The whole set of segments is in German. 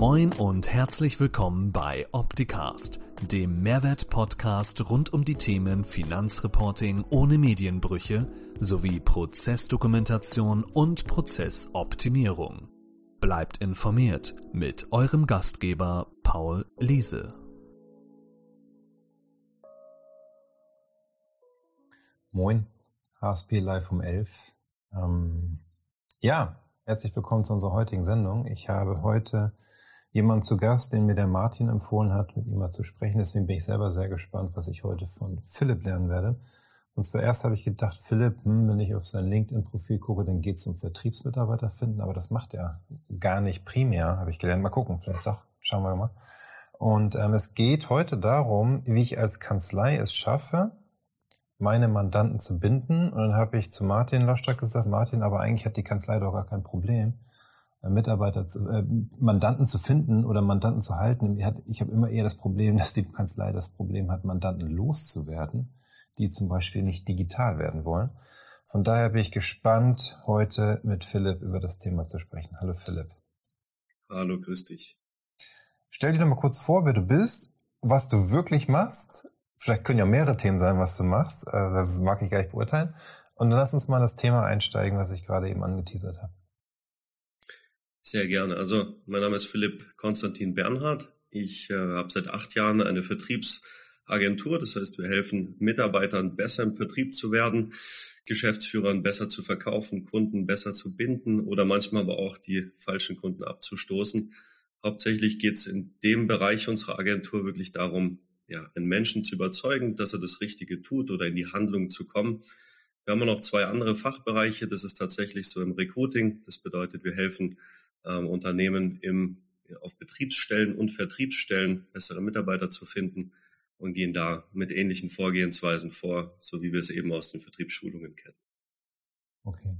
Moin und herzlich willkommen bei Opticast, dem Mehrwert-Podcast rund um die Themen Finanzreporting ohne Medienbrüche sowie Prozessdokumentation und Prozessoptimierung. Bleibt informiert mit eurem Gastgeber Paul Liese. Moin, HSP Live um 11. Ähm, ja, herzlich willkommen zu unserer heutigen Sendung. Ich habe heute jemand zu Gast, den mir der Martin empfohlen hat, mit ihm mal zu sprechen. Deswegen bin ich selber sehr gespannt, was ich heute von Philipp lernen werde. Und zwar erst habe ich gedacht, Philipp, hm, wenn ich auf sein LinkedIn-Profil gucke, dann geht es um Vertriebsmitarbeiter finden, aber das macht er gar nicht primär, habe ich gelernt. Mal gucken, vielleicht doch, schauen wir mal. Und ähm, es geht heute darum, wie ich als Kanzlei es schaffe, meine Mandanten zu binden. Und dann habe ich zu Martin Loschtak gesagt, Martin, aber eigentlich hat die Kanzlei doch gar kein Problem. Äh, Mitarbeiter zu, äh, Mandanten zu finden oder Mandanten zu halten. Ich habe immer eher das Problem, dass die Kanzlei das Problem hat, Mandanten loszuwerden, die zum Beispiel nicht digital werden wollen. Von daher bin ich gespannt, heute mit Philipp über das Thema zu sprechen. Hallo Philipp. Hallo, grüß dich. Stell dir doch mal kurz vor, wer du bist, was du wirklich machst. Vielleicht können ja mehrere Themen sein, was du machst. Äh, da mag ich gar nicht beurteilen. Und dann lass uns mal das Thema einsteigen, was ich gerade eben angeteasert habe. Sehr gerne. Also mein Name ist Philipp Konstantin Bernhard. Ich äh, habe seit acht Jahren eine Vertriebsagentur. Das heißt, wir helfen Mitarbeitern besser im Vertrieb zu werden, Geschäftsführern besser zu verkaufen, Kunden besser zu binden oder manchmal aber auch die falschen Kunden abzustoßen. Hauptsächlich geht es in dem Bereich unserer Agentur wirklich darum, ja, einen Menschen zu überzeugen, dass er das Richtige tut oder in die Handlung zu kommen. Wir haben noch zwei andere Fachbereiche. Das ist tatsächlich so im Recruiting. Das bedeutet, wir helfen Unternehmen im, auf Betriebsstellen und Vertriebsstellen bessere Mitarbeiter zu finden und gehen da mit ähnlichen Vorgehensweisen vor, so wie wir es eben aus den Vertriebsschulungen kennen. Okay.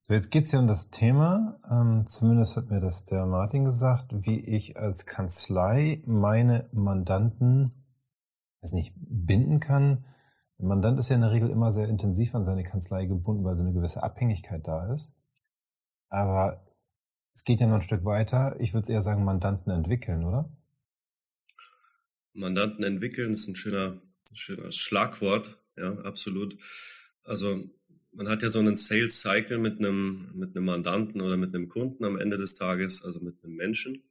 So, jetzt geht es ja um das Thema, ähm, zumindest hat mir das der Martin gesagt, wie ich als Kanzlei meine Mandanten, weiß nicht, binden kann. Der Mandant ist ja in der Regel immer sehr intensiv an seine Kanzlei gebunden, weil so eine gewisse Abhängigkeit da ist. Aber es geht ja noch ein Stück weiter. Ich würde eher sagen, Mandanten entwickeln, oder? Mandanten entwickeln ist ein schöner, schöner Schlagwort, ja, absolut. Also man hat ja so einen Sales Cycle mit einem, mit einem Mandanten oder mit einem Kunden am Ende des Tages, also mit einem Menschen.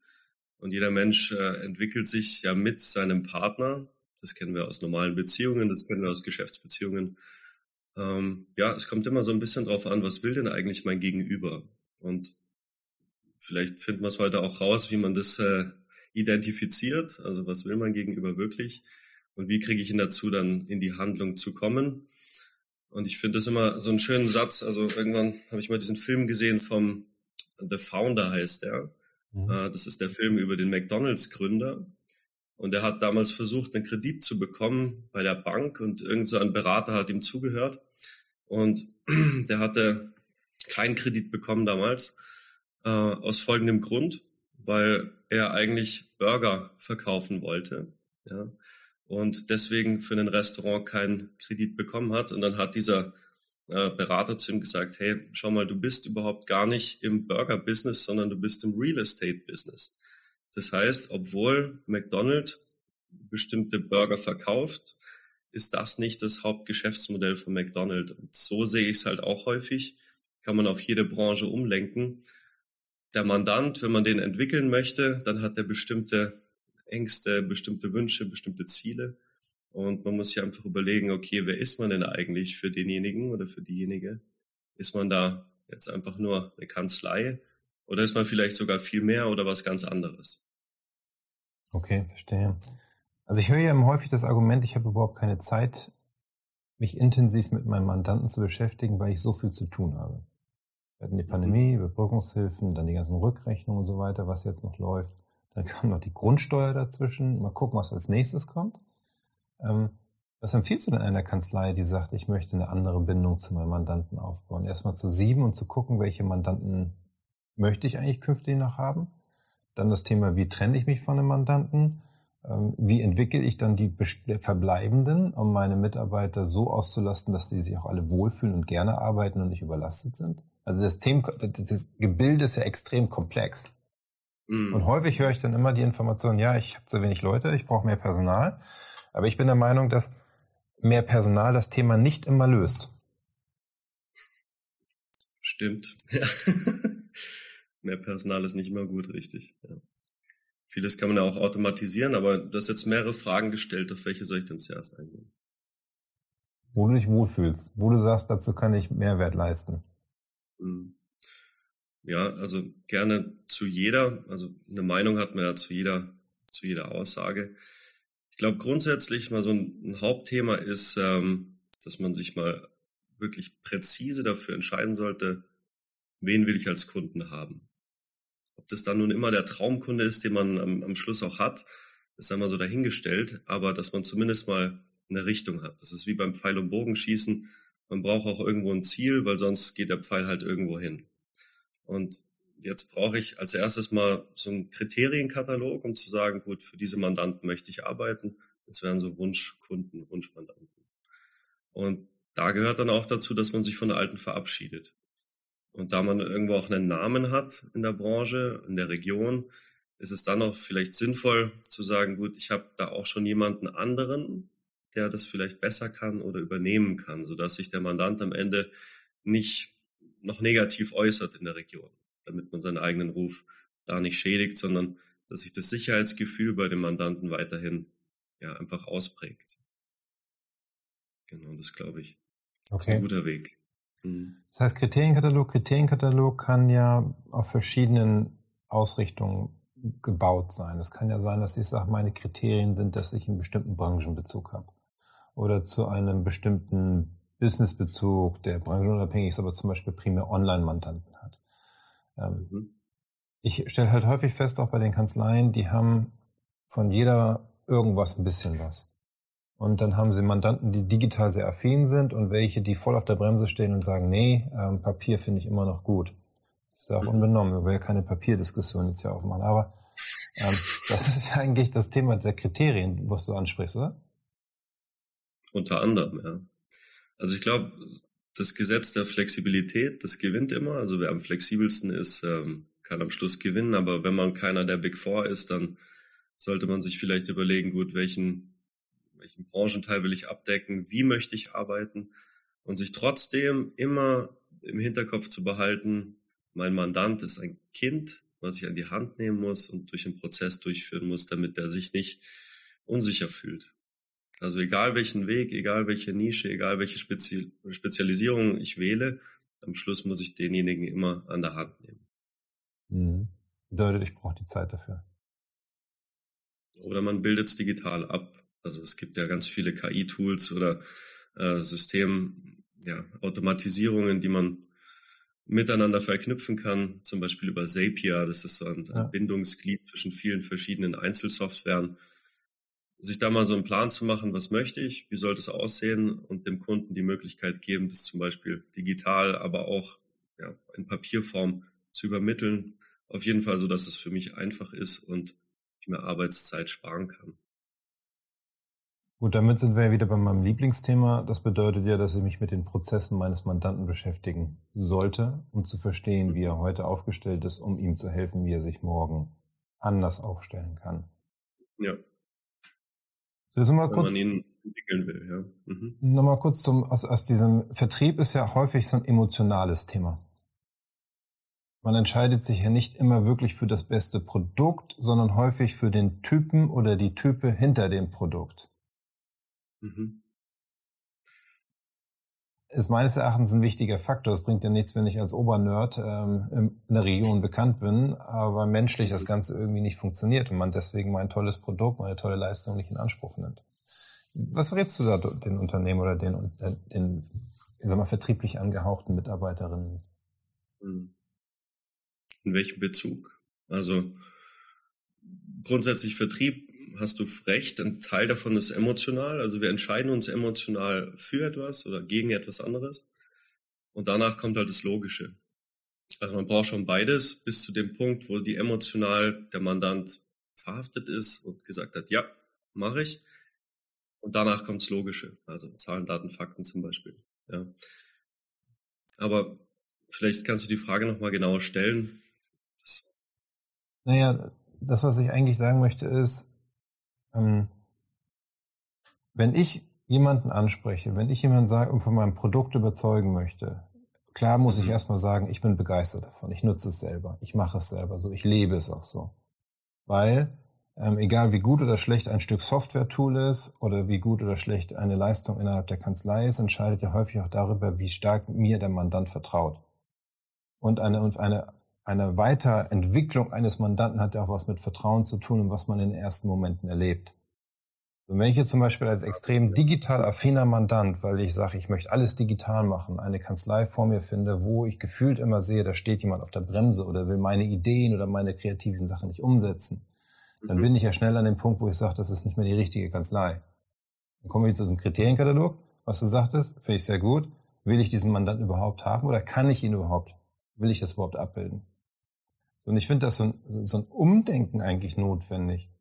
Und jeder Mensch äh, entwickelt sich ja mit seinem Partner. Das kennen wir aus normalen Beziehungen, das kennen wir aus Geschäftsbeziehungen. Ähm, ja, es kommt immer so ein bisschen drauf an, was will denn eigentlich mein Gegenüber? Und vielleicht finden wir es heute auch raus, wie man das äh, identifiziert. Also was will man gegenüber wirklich? Und wie kriege ich ihn dazu, dann in die Handlung zu kommen? Und ich finde das immer so einen schönen Satz. Also irgendwann habe ich mal diesen Film gesehen vom The Founder heißt er. Mhm. Äh, das ist der Film über den McDonalds-Gründer. Und er hat damals versucht, einen Kredit zu bekommen bei der Bank und irgend so ein Berater hat ihm zugehört. Und der hatte keinen Kredit bekommen damals äh, aus folgendem Grund, weil er eigentlich Burger verkaufen wollte. Ja, und deswegen für ein Restaurant keinen Kredit bekommen hat. Und dann hat dieser äh, Berater zu ihm gesagt, hey, schau mal, du bist überhaupt gar nicht im Burger-Business, sondern du bist im Real Estate-Business. Das heißt, obwohl McDonald's bestimmte Burger verkauft, ist das nicht das Hauptgeschäftsmodell von McDonald's. Und so sehe ich es halt auch häufig. Kann man auf jede Branche umlenken der Mandant, wenn man den entwickeln möchte, dann hat er bestimmte Ängste, bestimmte Wünsche, bestimmte Ziele. Und man muss sich einfach überlegen, okay, wer ist man denn eigentlich für denjenigen oder für diejenige? Ist man da jetzt einfach nur eine Kanzlei oder ist man vielleicht sogar viel mehr oder was ganz anderes? Okay, verstehe. Also ich höre ja häufig das Argument, ich habe überhaupt keine Zeit, mich intensiv mit meinem Mandanten zu beschäftigen, weil ich so viel zu tun habe. Wir hatten die Pandemie, Überbrückungshilfen, dann die ganzen Rückrechnungen und so weiter, was jetzt noch läuft. Dann kam noch die Grundsteuer dazwischen. Mal gucken, was als nächstes kommt. Ähm, was empfiehlst du denn einer Kanzlei, die sagt, ich möchte eine andere Bindung zu meinem Mandanten aufbauen? Erstmal zu sieben und zu gucken, welche Mandanten möchte ich eigentlich künftig noch haben? Dann das Thema, wie trenne ich mich von einem Mandanten? Ähm, wie entwickle ich dann die Verbleibenden, um meine Mitarbeiter so auszulasten, dass die sich auch alle wohlfühlen und gerne arbeiten und nicht überlastet sind? Also das Thema, das Gebilde ist ja extrem komplex. Mhm. Und häufig höre ich dann immer die Information, ja, ich habe zu wenig Leute, ich brauche mehr Personal. Aber ich bin der Meinung, dass mehr Personal das Thema nicht immer löst. Stimmt. mehr Personal ist nicht immer gut, richtig. Ja. Vieles kann man ja auch automatisieren, aber du hast jetzt mehrere Fragen gestellt, auf welche soll ich denn zuerst eingehen? Wo du dich wohlfühlst, wo du sagst, dazu kann ich Mehrwert leisten. Mhm. Ja, also gerne zu jeder, also eine Meinung hat man ja zu jeder, zu jeder Aussage. Ich glaube grundsätzlich mal so ein, ein Hauptthema ist, ähm, dass man sich mal wirklich präzise dafür entscheiden sollte, wen will ich als Kunden haben. Ob das dann nun immer der Traumkunde ist, den man am, am Schluss auch hat, ist einmal so dahingestellt, aber dass man zumindest mal eine Richtung hat. Das ist wie beim Pfeil- und Bogenschießen. Man braucht auch irgendwo ein Ziel, weil sonst geht der Pfeil halt irgendwo hin. Und jetzt brauche ich als erstes mal so einen Kriterienkatalog, um zu sagen, gut, für diese Mandanten möchte ich arbeiten. Das wären so Wunschkunden, Wunschmandanten. Und da gehört dann auch dazu, dass man sich von der alten verabschiedet. Und da man irgendwo auch einen Namen hat in der Branche, in der Region, ist es dann auch vielleicht sinnvoll zu sagen, gut, ich habe da auch schon jemanden anderen, der das vielleicht besser kann oder übernehmen kann, sodass sich der Mandant am Ende nicht noch negativ äußert in der Region, damit man seinen eigenen Ruf da nicht schädigt, sondern dass sich das Sicherheitsgefühl bei dem Mandanten weiterhin ja einfach ausprägt. Genau, das glaube ich. Okay. ist ein guter Weg. Mhm. Das heißt, Kriterienkatalog, Kriterienkatalog kann ja auf verschiedenen Ausrichtungen gebaut sein. Es kann ja sein, dass ich sage, meine Kriterien sind, dass ich einen bestimmten Branchenbezug habe oder zu einem bestimmten Businessbezug, der branchenunabhängig ist, aber zum Beispiel primär Online-Mandanten hat. Ähm, mhm. Ich stelle halt häufig fest, auch bei den Kanzleien, die haben von jeder irgendwas ein bisschen was. Und dann haben sie Mandanten, die digital sehr affin sind und welche, die voll auf der Bremse stehen und sagen, nee, ähm, Papier finde ich immer noch gut. Das ist ja auch mhm. unbenommen. Wir wollen ja keine Papierdiskussion jetzt hier aufmachen. Aber ähm, das ist ja eigentlich das Thema der Kriterien, was du ansprichst, oder? Unter anderem, ja. Also ich glaube, das Gesetz der Flexibilität, das gewinnt immer. Also wer am flexibelsten ist, ähm, kann am Schluss gewinnen. Aber wenn man keiner der Big Four ist, dann sollte man sich vielleicht überlegen, gut, welchen, welchen Branchenteil will ich abdecken, wie möchte ich arbeiten und sich trotzdem immer im Hinterkopf zu behalten, mein Mandant ist ein Kind, was ich an die Hand nehmen muss und durch einen Prozess durchführen muss, damit er sich nicht unsicher fühlt. Also egal welchen Weg, egal welche Nische, egal welche Spezi Spezialisierung ich wähle, am Schluss muss ich denjenigen immer an der Hand nehmen. Mhm. Bedeutet, ich brauche die Zeit dafür. Oder man bildet es digital ab. Also es gibt ja ganz viele KI-Tools oder äh, System, ja, Automatisierungen, die man miteinander verknüpfen kann, zum Beispiel über Zapier, das ist so ein, ja. Bindungsglied zwischen vielen verschiedenen Einzelsoftwaren sich da mal so einen Plan zu machen, was möchte ich, wie sollte es aussehen und dem Kunden die Möglichkeit geben, das zum Beispiel digital, aber auch ja, in Papierform zu übermitteln. Auf jeden Fall so, dass es für mich einfach ist und ich mir Arbeitszeit sparen kann. Gut, damit sind wir ja wieder bei meinem Lieblingsthema. Das bedeutet ja, dass ich mich mit den Prozessen meines Mandanten beschäftigen sollte, um zu verstehen, wie er heute aufgestellt ist, um ihm zu helfen, wie er sich morgen anders aufstellen kann. Ja. So, jetzt mal kurz, man ihn entwickeln will, ja. Mhm. Nochmal kurz zum, aus, aus diesem Vertrieb ist ja häufig so ein emotionales Thema. Man entscheidet sich ja nicht immer wirklich für das beste Produkt, sondern häufig für den Typen oder die Type hinter dem Produkt. Mhm ist meines Erachtens ein wichtiger Faktor. Es bringt ja nichts, wenn ich als Obernerd ähm, in der Region bekannt bin, aber menschlich das Ganze irgendwie nicht funktioniert und man deswegen mein tolles Produkt, meine tolle Leistung nicht in Anspruch nimmt. Was rätst du da den Unternehmen oder den, den ich sag mal, vertrieblich angehauchten Mitarbeiterinnen? Hm. In welchem Bezug? Also grundsätzlich Vertrieb hast du recht, ein Teil davon ist emotional. Also wir entscheiden uns emotional für etwas oder gegen etwas anderes. Und danach kommt halt das Logische. Also man braucht schon beides bis zu dem Punkt, wo die emotional der Mandant verhaftet ist und gesagt hat, ja, mache ich. Und danach kommt das Logische, also Zahlen, Daten, Fakten zum Beispiel. Ja. Aber vielleicht kannst du die Frage nochmal genauer stellen. Naja, das, was ich eigentlich sagen möchte, ist, wenn ich jemanden anspreche, wenn ich jemanden sage und von meinem Produkt überzeugen möchte, klar muss ich mhm. erstmal sagen, ich bin begeistert davon, ich nutze es selber, ich mache es selber so, ich lebe es auch so. Weil, ähm, egal wie gut oder schlecht ein Stück Software-Tool ist oder wie gut oder schlecht eine Leistung innerhalb der Kanzlei ist, entscheidet ja häufig auch darüber, wie stark mir der Mandant vertraut. Und eine, und eine, eine Weiterentwicklung eines Mandanten hat ja auch was mit Vertrauen zu tun und was man in den ersten Momenten erlebt. Und wenn ich jetzt zum Beispiel als extrem digital affiner Mandant, weil ich sage, ich möchte alles digital machen, eine Kanzlei vor mir finde, wo ich gefühlt immer sehe, da steht jemand auf der Bremse oder will meine Ideen oder meine kreativen Sachen nicht umsetzen, dann mhm. bin ich ja schnell an dem Punkt, wo ich sage, das ist nicht mehr die richtige Kanzlei. Dann kommen wir zu diesem Kriterienkatalog, was du sagtest, finde ich sehr gut. Will ich diesen Mandanten überhaupt haben oder kann ich ihn überhaupt? Will ich das überhaupt abbilden? Und ich finde das so ein, so ein Umdenken eigentlich notwendig,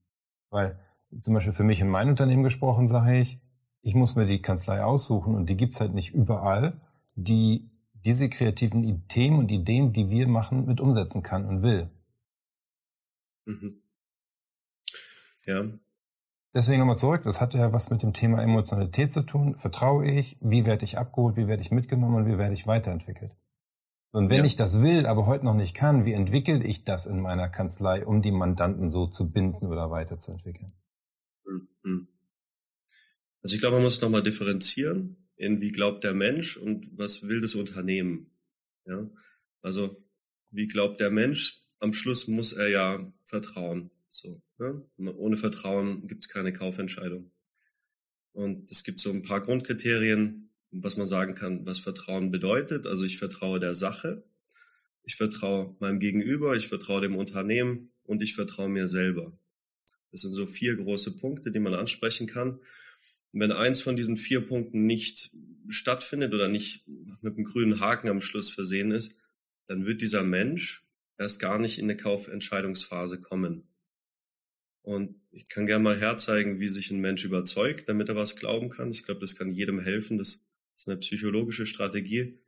weil zum Beispiel für mich in meinem Unternehmen gesprochen, sage ich, ich muss mir die Kanzlei aussuchen und die gibt's halt nicht überall, die diese kreativen Themen und Ideen, die wir machen, mit umsetzen kann und will. Mhm. Ja. Deswegen nochmal zurück, das hat ja was mit dem Thema Emotionalität zu tun. Vertraue ich, wie werde ich abgeholt, wie werde ich mitgenommen und wie werde ich weiterentwickelt. Und wenn ja. ich das will, aber heute noch nicht kann, wie entwickle ich das in meiner Kanzlei, um die Mandanten so zu binden oder weiterzuentwickeln? Mhm. Also ich glaube, man muss nochmal differenzieren in wie glaubt der Mensch und was will das Unternehmen. Ja? Also wie glaubt der Mensch? Am Schluss muss er ja vertrauen. So, ne? Ohne Vertrauen gibt es keine Kaufentscheidung. Und es gibt so ein paar Grundkriterien, was man sagen kann, was Vertrauen bedeutet. Also ich vertraue der Sache, ich vertraue meinem Gegenüber, ich vertraue dem Unternehmen und ich vertraue mir selber. Das sind so vier große Punkte, die man ansprechen kann. Und wenn eins von diesen vier Punkten nicht stattfindet oder nicht mit einem grünen Haken am Schluss versehen ist, dann wird dieser Mensch erst gar nicht in eine Kaufentscheidungsphase kommen. Und ich kann gerne mal herzeigen, wie sich ein Mensch überzeugt, damit er was glauben kann. Ich glaube, das kann jedem helfen. Das ist eine psychologische Strategie.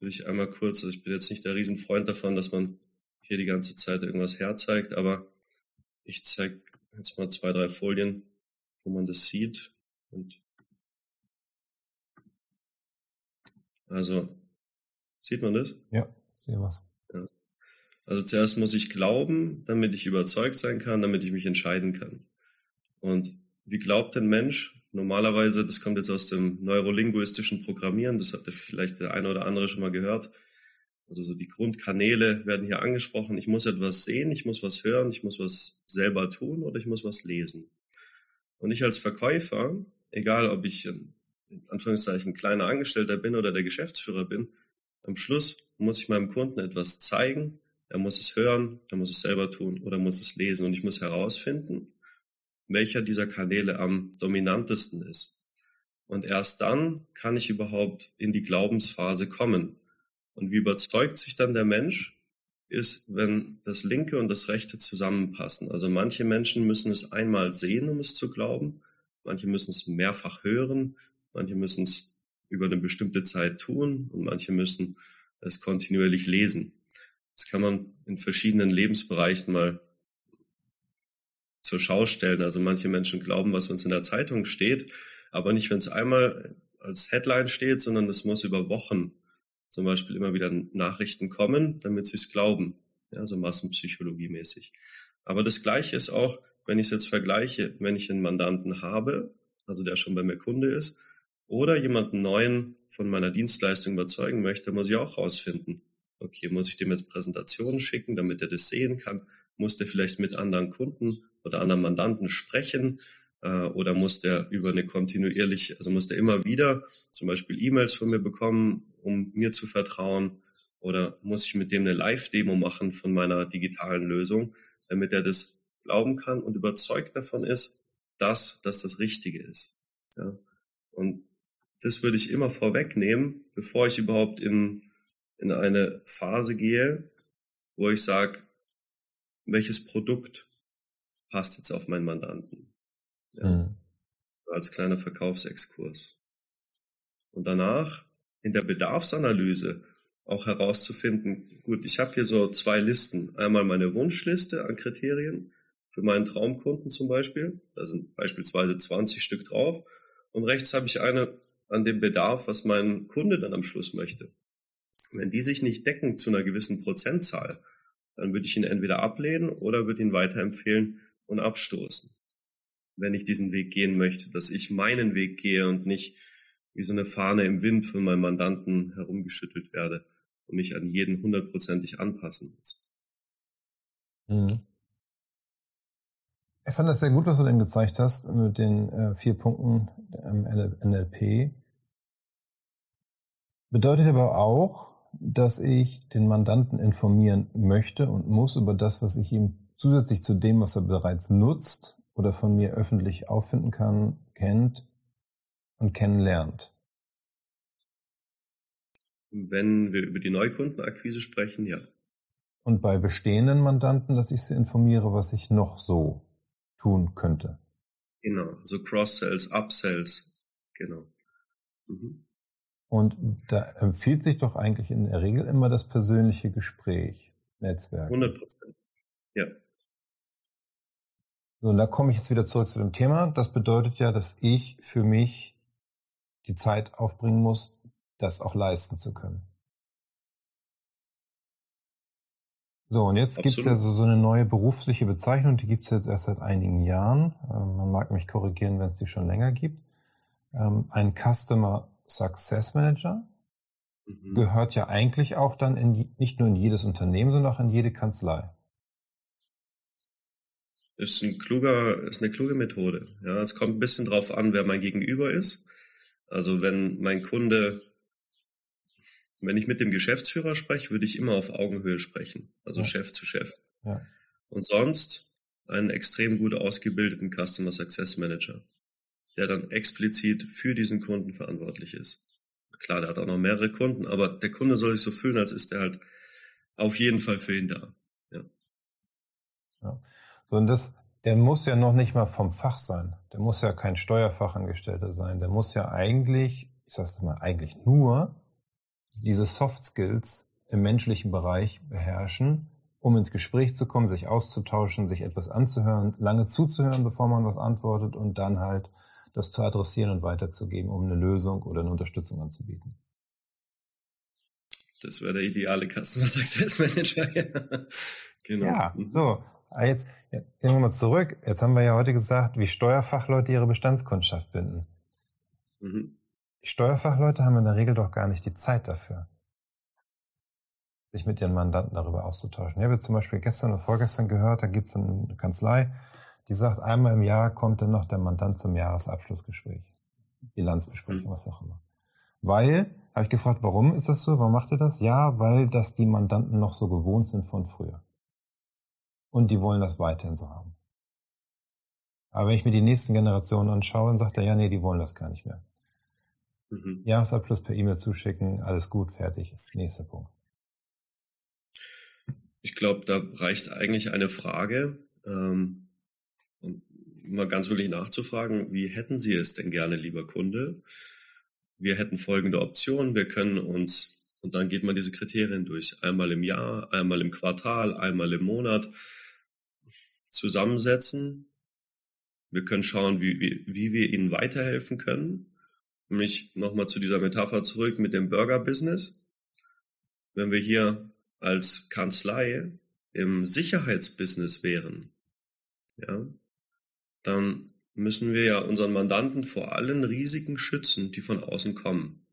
Würde ich einmal kurz, also ich bin jetzt nicht der Riesenfreund davon, dass man hier die ganze Zeit irgendwas herzeigt, aber ich zeige jetzt mal zwei, drei Folien, wo man das sieht. Und also, sieht man das? Ja, ich sehe was. Ja. Also zuerst muss ich glauben, damit ich überzeugt sein kann, damit ich mich entscheiden kann. Und wie glaubt ein Mensch? Normalerweise, das kommt jetzt aus dem neurolinguistischen Programmieren, das hat vielleicht der eine oder andere schon mal gehört. Also so die Grundkanäle werden hier angesprochen. Ich muss etwas sehen, ich muss was hören, ich muss was selber tun oder ich muss was lesen. Und ich als Verkäufer, egal ob ich in Anführungszeichen kleiner Angestellter bin oder der Geschäftsführer bin, am Schluss muss ich meinem Kunden etwas zeigen. Er muss es hören, er muss es selber tun oder muss es lesen. Und ich muss herausfinden, welcher dieser Kanäle am dominantesten ist. Und erst dann kann ich überhaupt in die Glaubensphase kommen. Und wie überzeugt sich dann der Mensch, ist, wenn das linke und das rechte zusammenpassen. Also manche Menschen müssen es einmal sehen, um es zu glauben. Manche müssen es mehrfach hören. Manche müssen es über eine bestimmte Zeit tun und manche müssen es kontinuierlich lesen. Das kann man in verschiedenen Lebensbereichen mal zur Schau stellen. Also manche Menschen glauben, was uns in der Zeitung steht, aber nicht, wenn es einmal als Headline steht, sondern es muss über Wochen zum Beispiel immer wieder Nachrichten kommen, damit sie es glauben, ja, so Massenpsychologie mäßig. Aber das Gleiche ist auch, wenn ich es jetzt vergleiche, wenn ich einen Mandanten habe, also der schon bei mir Kunde ist, oder jemanden neuen von meiner Dienstleistung überzeugen möchte, muss ich auch rausfinden. Okay, muss ich dem jetzt Präsentationen schicken, damit er das sehen kann? Muss der vielleicht mit anderen Kunden oder anderen Mandanten sprechen? Äh, oder muss der über eine kontinuierlich, also muss der immer wieder zum Beispiel E-Mails von mir bekommen, um mir zu vertrauen? Oder muss ich mit dem eine Live-Demo machen von meiner digitalen Lösung, damit er das glauben kann und überzeugt davon ist, dass das das Richtige ist? Ja? Und das würde ich immer vorwegnehmen, bevor ich überhaupt in, in eine Phase gehe, wo ich sage, welches Produkt passt jetzt auf meinen Mandanten. Ja. Mhm. Als kleiner Verkaufsexkurs. Und danach in der Bedarfsanalyse auch herauszufinden, gut, ich habe hier so zwei Listen. Einmal meine Wunschliste an Kriterien für meinen Traumkunden zum Beispiel. Da sind beispielsweise 20 Stück drauf. Und rechts habe ich eine an dem Bedarf, was mein Kunde dann am Schluss möchte. Wenn die sich nicht decken zu einer gewissen Prozentzahl, dann würde ich ihn entweder ablehnen oder würde ihn weiterempfehlen und abstoßen. Wenn ich diesen Weg gehen möchte, dass ich meinen Weg gehe und nicht wie so eine Fahne im Wind von meinem Mandanten herumgeschüttelt werde und mich an jeden hundertprozentig anpassen muss. Mhm. Ich fand das sehr gut, was du denn gezeigt hast mit den äh, vier Punkten im NLP. Bedeutet aber auch, dass ich den Mandanten informieren möchte und muss über das, was ich ihm zusätzlich zu dem, was er bereits nutzt oder von mir öffentlich auffinden kann, kennt und kennenlernt. Wenn wir über die Neukundenakquise sprechen, ja. Und bei bestehenden Mandanten, dass ich sie informiere, was ich noch so tun könnte. Genau, so Cross-Sells, Upsells, genau. Mhm. Und da empfiehlt sich doch eigentlich in der Regel immer das persönliche Gespräch, Netzwerk. 100 Prozent, ja. So, und da komme ich jetzt wieder zurück zu dem Thema. Das bedeutet ja, dass ich für mich die Zeit aufbringen muss, das auch leisten zu können. So, und jetzt gibt es ja so, so eine neue berufliche Bezeichnung, die gibt es jetzt erst seit einigen Jahren. Ähm, man mag mich korrigieren, wenn es die schon länger gibt. Ähm, ein Customer Success Manager mhm. gehört ja eigentlich auch dann in, nicht nur in jedes Unternehmen, sondern auch in jede Kanzlei. Ist ein kluger, ist eine kluge Methode. Ja, es kommt ein bisschen drauf an, wer mein Gegenüber ist. Also wenn mein Kunde, wenn ich mit dem Geschäftsführer spreche, würde ich immer auf Augenhöhe sprechen. Also ja. Chef zu Chef. Ja. Und sonst einen extrem gut ausgebildeten Customer Success Manager der dann explizit für diesen Kunden verantwortlich ist. Klar, der hat auch noch mehrere Kunden, aber der Kunde soll sich so fühlen, als ist er halt auf jeden Fall für ihn da. Ja. ja. So, und das, der muss ja noch nicht mal vom Fach sein. Der muss ja kein Steuerfachangestellter sein. Der muss ja eigentlich, ich sag's mal, eigentlich nur diese Soft Skills im menschlichen Bereich beherrschen, um ins Gespräch zu kommen, sich auszutauschen, sich etwas anzuhören, lange zuzuhören, bevor man was antwortet und dann halt das zu adressieren und weiterzugeben, um eine Lösung oder eine Unterstützung anzubieten. Das wäre der ideale Customer Success Manager. genau. Ja, mhm. so. Ah, jetzt, gehen wir mal zurück. Jetzt haben wir ja heute gesagt, wie Steuerfachleute ihre Bestandskundschaft binden. Mhm. Die Steuerfachleute haben in der Regel doch gar nicht die Zeit dafür, sich mit ihren Mandanten darüber auszutauschen. Ich habe jetzt zum Beispiel gestern oder vorgestern gehört, da gibt es eine Kanzlei, die sagt, einmal im Jahr kommt dann noch der Mandant zum Jahresabschlussgespräch. Bilanzbesprechung, was auch immer. Weil, habe ich gefragt, warum ist das so? Warum macht ihr das? Ja, weil das die Mandanten noch so gewohnt sind von früher. Und die wollen das weiterhin so haben. Aber wenn ich mir die nächsten Generationen anschaue, dann sagt er, ja, nee, die wollen das gar nicht mehr. Mhm. Jahresabschluss per E-Mail zuschicken, alles gut, fertig. Nächster Punkt. Ich glaube, da reicht eigentlich eine Frage. Ähm, mal ganz wirklich nachzufragen, wie hätten Sie es denn gerne, lieber Kunde? Wir hätten folgende Optionen. Wir können uns, und dann geht man diese Kriterien durch, einmal im Jahr, einmal im Quartal, einmal im Monat zusammensetzen. Wir können schauen, wie, wie, wie wir Ihnen weiterhelfen können. Nämlich nochmal zu dieser Metapher zurück mit dem Burger-Business. Wenn wir hier als Kanzlei im Sicherheitsbusiness wären, ja, dann müssen wir ja unseren Mandanten vor allen Risiken schützen, die von außen kommen.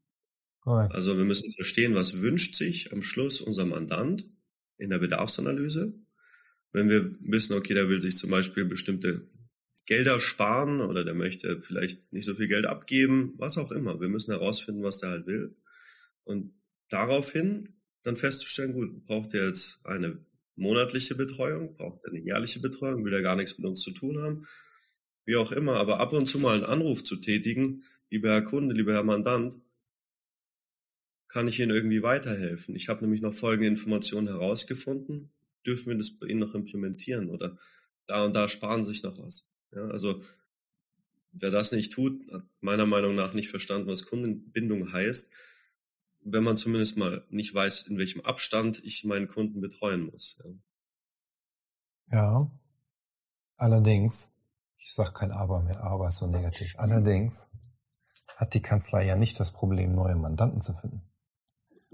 Correct. Also wir müssen verstehen, was wünscht sich am Schluss unser Mandant in der Bedarfsanalyse. Wenn wir wissen, okay, der will sich zum Beispiel bestimmte Gelder sparen oder der möchte vielleicht nicht so viel Geld abgeben, was auch immer. Wir müssen herausfinden, was der halt will. Und daraufhin dann festzustellen, gut, braucht er jetzt eine monatliche Betreuung, braucht er eine jährliche Betreuung, will er gar nichts mit uns zu tun haben, wie auch immer, aber ab und zu mal einen Anruf zu tätigen, lieber Herr Kunde, lieber Herr Mandant, kann ich Ihnen irgendwie weiterhelfen? Ich habe nämlich noch folgende Informationen herausgefunden. Dürfen wir das bei Ihnen noch implementieren oder da und da sparen sich noch was? Ja, also wer das nicht tut, hat meiner Meinung nach nicht verstanden, was Kundenbindung heißt. wenn man zumindest mal nicht weiß, in welchem Abstand ich meinen Kunden betreuen muss. Ja, ja allerdings, ich sage kein Aber mehr, Aber ist so negativ. Allerdings hat die Kanzlei ja nicht das Problem, neue Mandanten zu finden.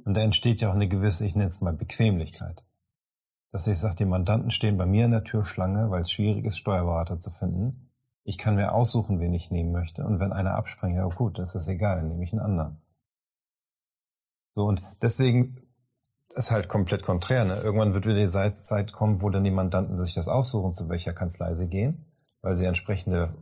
Und da entsteht ja auch eine gewisse, ich nenne es mal Bequemlichkeit. Dass ich sage, die Mandanten stehen bei mir in der Türschlange, weil es schwierig ist, Steuerberater zu finden. Ich kann mir aussuchen, wen ich nehmen möchte. Und wenn einer abspringt, ja gut, das ist egal, dann nehme ich einen anderen. So, und deswegen ist halt komplett konträr. Ne? Irgendwann wird wieder die Zeit kommen, wo dann die Mandanten sich das aussuchen, zu welcher Kanzlei sie gehen, weil sie entsprechende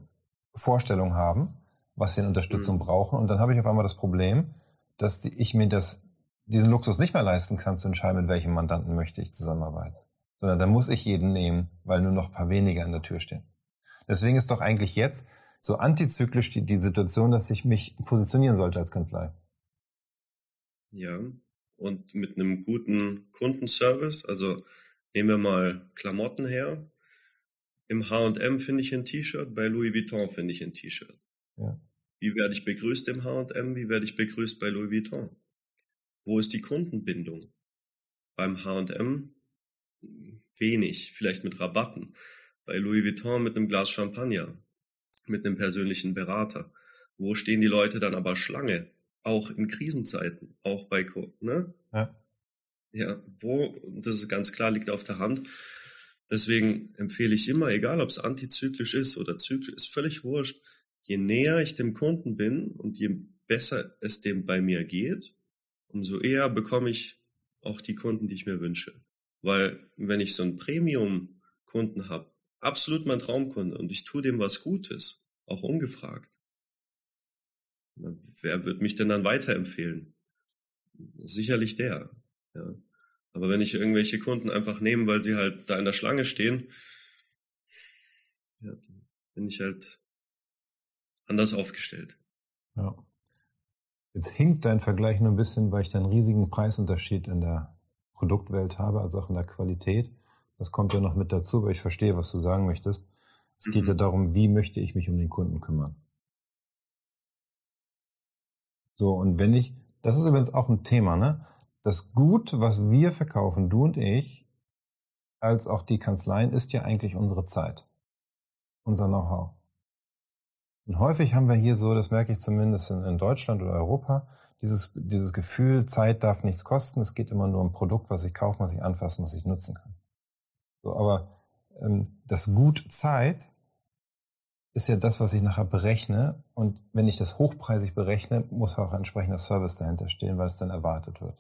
Vorstellungen haben, was sie in Unterstützung mhm. brauchen. Und dann habe ich auf einmal das Problem, dass ich mir das, diesen Luxus nicht mehr leisten kann, zu entscheiden, mit welchem Mandanten möchte ich zusammenarbeiten. Sondern da muss ich jeden nehmen, weil nur noch ein paar weniger in der Tür stehen. Deswegen ist doch eigentlich jetzt so antizyklisch die, die Situation, dass ich mich positionieren sollte als Kanzlei. Ja, und mit einem guten Kundenservice, also nehmen wir mal Klamotten her. Im H&M finde ich ein T-Shirt, bei Louis Vuitton finde ich ein T-Shirt. Ja. Wie werde ich begrüßt im H&M, wie werde ich begrüßt bei Louis Vuitton? Wo ist die Kundenbindung? Beim H&M wenig, vielleicht mit Rabatten. Bei Louis Vuitton mit einem Glas Champagner, mit einem persönlichen Berater. Wo stehen die Leute dann aber Schlange? auch in Krisenzeiten, auch bei, ne? Ja. Ja, wo, das ist ganz klar, liegt auf der Hand. Deswegen empfehle ich immer, egal ob es antizyklisch ist oder zyklisch, ist völlig wurscht. Je näher ich dem Kunden bin und je besser es dem bei mir geht, umso eher bekomme ich auch die Kunden, die ich mir wünsche. Weil wenn ich so einen Premium-Kunden habe, absolut mein Traumkunde und ich tue dem was Gutes, auch ungefragt, wer wird mich denn dann weiterempfehlen? Sicherlich der. Ja. Aber wenn ich irgendwelche Kunden einfach nehme, weil sie halt da in der Schlange stehen, ja, bin ich halt anders aufgestellt. Ja. Jetzt hinkt dein Vergleich nur ein bisschen, weil ich da einen riesigen Preisunterschied in der Produktwelt habe, also auch in der Qualität. Das kommt ja noch mit dazu, weil ich verstehe, was du sagen möchtest. Es geht mhm. ja darum, wie möchte ich mich um den Kunden kümmern. So, und wenn ich, das ist übrigens auch ein Thema, ne? Das Gut, was wir verkaufen, du und ich, als auch die Kanzleien, ist ja eigentlich unsere Zeit. Unser Know-how. Und häufig haben wir hier so, das merke ich zumindest in, in, Deutschland oder Europa, dieses, dieses Gefühl, Zeit darf nichts kosten, es geht immer nur um ein Produkt, was ich kaufen, was ich anfassen, was ich nutzen kann. So, aber ähm, das Gut Zeit ist ja das, was ich nachher berechne. Und wenn ich das hochpreisig berechne, muss auch ein entsprechender Service dahinter stehen, weil es dann erwartet wird.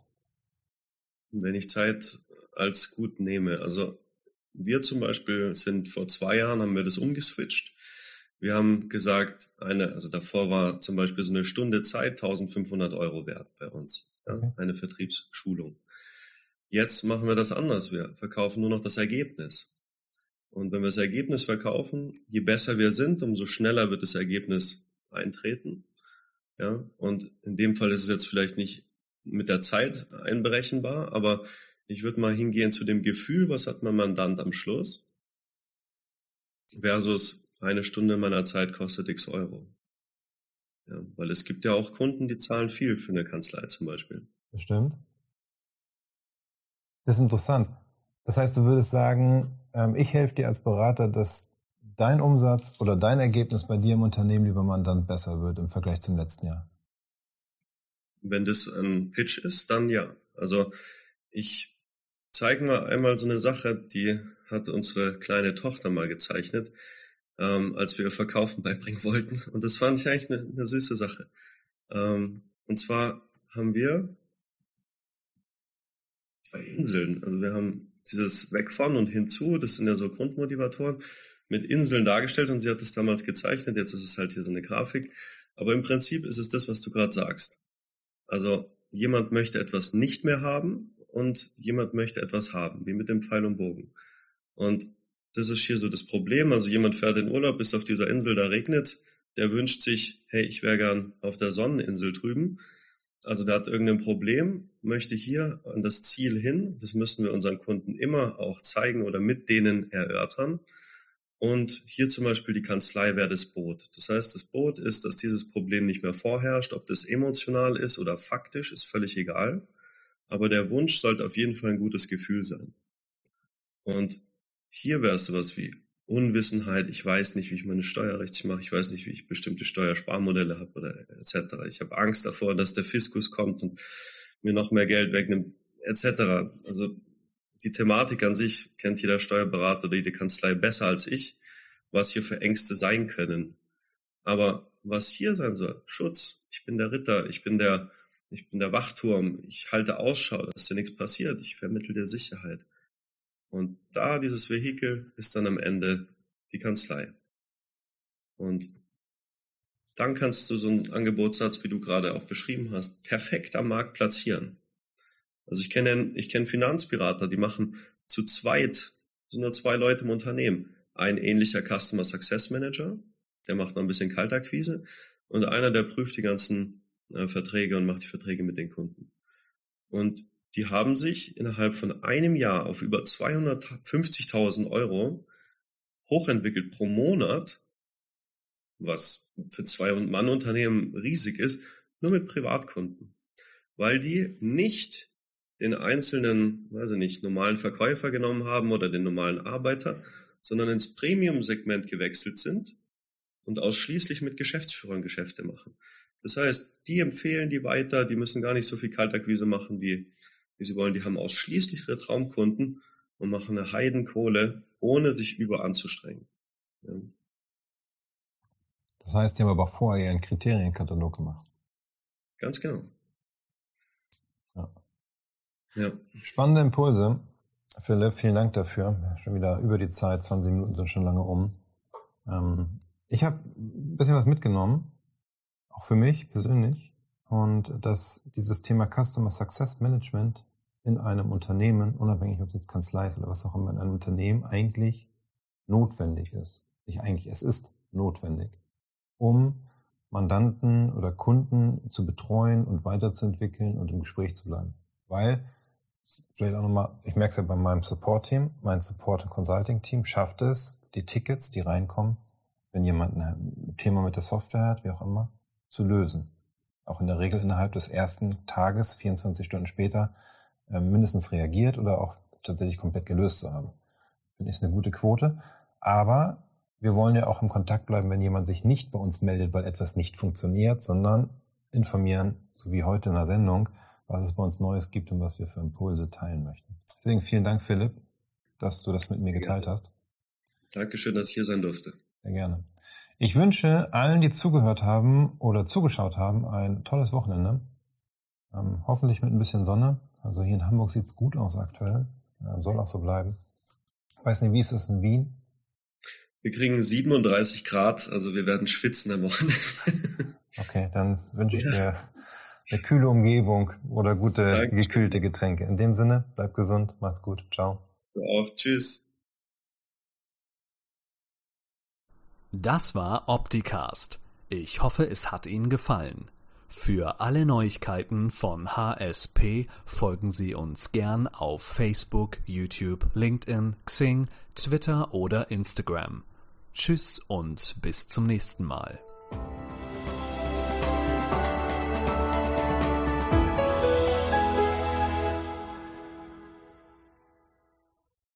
Wenn ich Zeit als gut nehme, also wir zum Beispiel sind vor zwei Jahren, haben wir das umgeswitcht. Wir haben gesagt, eine, also davor war zum Beispiel so eine Stunde Zeit 1500 Euro wert bei uns. Ja. Eine Vertriebsschulung. Jetzt machen wir das anders. Wir verkaufen nur noch das Ergebnis. Und wenn wir das Ergebnis verkaufen, je besser wir sind, umso schneller wird das Ergebnis eintreten. Ja, und in dem Fall ist es jetzt vielleicht nicht mit der Zeit einberechenbar, aber ich würde mal hingehen zu dem Gefühl, was hat mein Mandant am Schluss versus eine Stunde meiner Zeit kostet x Euro. Ja, weil es gibt ja auch Kunden, die zahlen viel für eine Kanzlei zum Beispiel. Das stimmt. Das ist interessant. Das heißt, du würdest sagen, ähm, ich helfe dir als Berater, dass dein Umsatz oder dein Ergebnis bei dir im Unternehmen, lieber Mandant, besser wird im Vergleich zum letzten Jahr. Wenn das ein Pitch ist, dann ja. Also ich zeige mal einmal so eine Sache, die hat unsere kleine Tochter mal gezeichnet, ähm, als wir Verkaufen beibringen wollten. Und das fand ich eigentlich eine, eine süße Sache. Ähm, und zwar haben wir zwei Inseln. Also wir haben dieses Wegfahren und hinzu, das sind ja so Grundmotivatoren, mit Inseln dargestellt und sie hat das damals gezeichnet, jetzt ist es halt hier so eine Grafik. Aber im Prinzip ist es das, was du gerade sagst. Also jemand möchte etwas nicht mehr haben und jemand möchte etwas haben, wie mit dem Pfeil und Bogen. Und das ist hier so das Problem. Also jemand fährt in Urlaub, ist auf dieser Insel, da regnet, der wünscht sich, hey, ich wäre gern auf der Sonneninsel drüben. Also der hat irgendein Problem, möchte hier an das Ziel hin. Das müssen wir unseren Kunden immer auch zeigen oder mit denen erörtern. Und hier zum Beispiel die Kanzlei wäre das Boot. Das heißt, das Boot ist, dass dieses Problem nicht mehr vorherrscht. Ob das emotional ist oder faktisch, ist völlig egal. Aber der Wunsch sollte auf jeden Fall ein gutes Gefühl sein. Und hier wäre es sowas wie Unwissenheit. Ich weiß nicht, wie ich meine Steuer richtig mache. Ich weiß nicht, wie ich bestimmte Steuersparmodelle habe oder etc. Ich habe Angst davor, dass der Fiskus kommt und mir noch mehr Geld wegnimmt etc. Also die Thematik an sich kennt jeder Steuerberater oder jede Kanzlei besser als ich, was hier für Ängste sein können. Aber was hier sein soll, Schutz. Ich bin der Ritter, ich bin der, ich bin der Wachturm, ich halte Ausschau, dass dir nichts passiert, ich vermittle dir Sicherheit. Und da dieses Vehikel ist dann am Ende die Kanzlei. Und dann kannst du so einen Angebotssatz, wie du gerade auch beschrieben hast, perfekt am Markt platzieren. Also ich kenne ich kenne Finanzberater, die machen zu zweit, sind nur zwei Leute im Unternehmen. Ein ähnlicher Customer Success Manager, der macht noch ein bisschen Kaltakquise und einer, der prüft die ganzen äh, Verträge und macht die Verträge mit den Kunden. Und die haben sich innerhalb von einem Jahr auf über 250.000 Euro hochentwickelt pro Monat, was für zwei Mann Unternehmen riesig ist, nur mit Privatkunden, weil die nicht den einzelnen, weiß ich nicht, normalen Verkäufer genommen haben oder den normalen Arbeiter, sondern ins Premium-Segment gewechselt sind und ausschließlich mit Geschäftsführern Geschäfte machen. Das heißt, die empfehlen die weiter, die müssen gar nicht so viel Kaltakquise machen, wie, wie sie wollen. Die haben ausschließlich ihre Traumkunden und machen eine Heidenkohle, ohne sich über anzustrengen. Ja. Das heißt, die haben aber vorher ihren Kriterienkatalog gemacht. Ganz genau. Ja. Spannende Impulse. Philipp, vielen Dank dafür. Schon wieder über die Zeit, 20 Minuten sind schon lange um. Ähm, ich habe ein bisschen was mitgenommen, auch für mich persönlich. Und dass dieses Thema Customer Success Management in einem Unternehmen, unabhängig ob es jetzt Kanzlei ist oder was auch immer, in einem Unternehmen eigentlich notwendig ist. Nicht eigentlich, es ist notwendig, um Mandanten oder Kunden zu betreuen und weiterzuentwickeln und im Gespräch zu bleiben. Weil vielleicht auch nochmal, ich merke es ja bei meinem Support-Team, mein Support- und Consulting-Team schafft es, die Tickets, die reinkommen, wenn jemand ein Thema mit der Software hat, wie auch immer, zu lösen. Auch in der Regel innerhalb des ersten Tages, 24 Stunden später, äh, mindestens reagiert oder auch tatsächlich komplett gelöst zu haben. Finde ich eine gute Quote. Aber wir wollen ja auch im Kontakt bleiben, wenn jemand sich nicht bei uns meldet, weil etwas nicht funktioniert, sondern informieren, so wie heute in der Sendung, was es bei uns Neues gibt und was wir für Impulse teilen möchten. Deswegen vielen Dank, Philipp, dass du das mit mir geteilt hast. Dankeschön, dass ich hier sein durfte. Sehr gerne. Ich wünsche allen, die zugehört haben oder zugeschaut haben, ein tolles Wochenende. Ähm, hoffentlich mit ein bisschen Sonne. Also hier in Hamburg sieht es gut aus aktuell. Ja, soll auch so bleiben. Ich weiß nicht, wie ist es in Wien? Wir kriegen 37 Grad, also wir werden schwitzen am Wochenende. okay, dann wünsche ich dir eine kühle Umgebung oder gute Danke. gekühlte Getränke. In dem Sinne, bleib gesund, mach's gut. Ciao. Du auch. Tschüss. Das war Opticast. Ich hoffe, es hat Ihnen gefallen. Für alle Neuigkeiten von HSP folgen Sie uns gern auf Facebook, YouTube, LinkedIn, Xing, Twitter oder Instagram. Tschüss und bis zum nächsten Mal.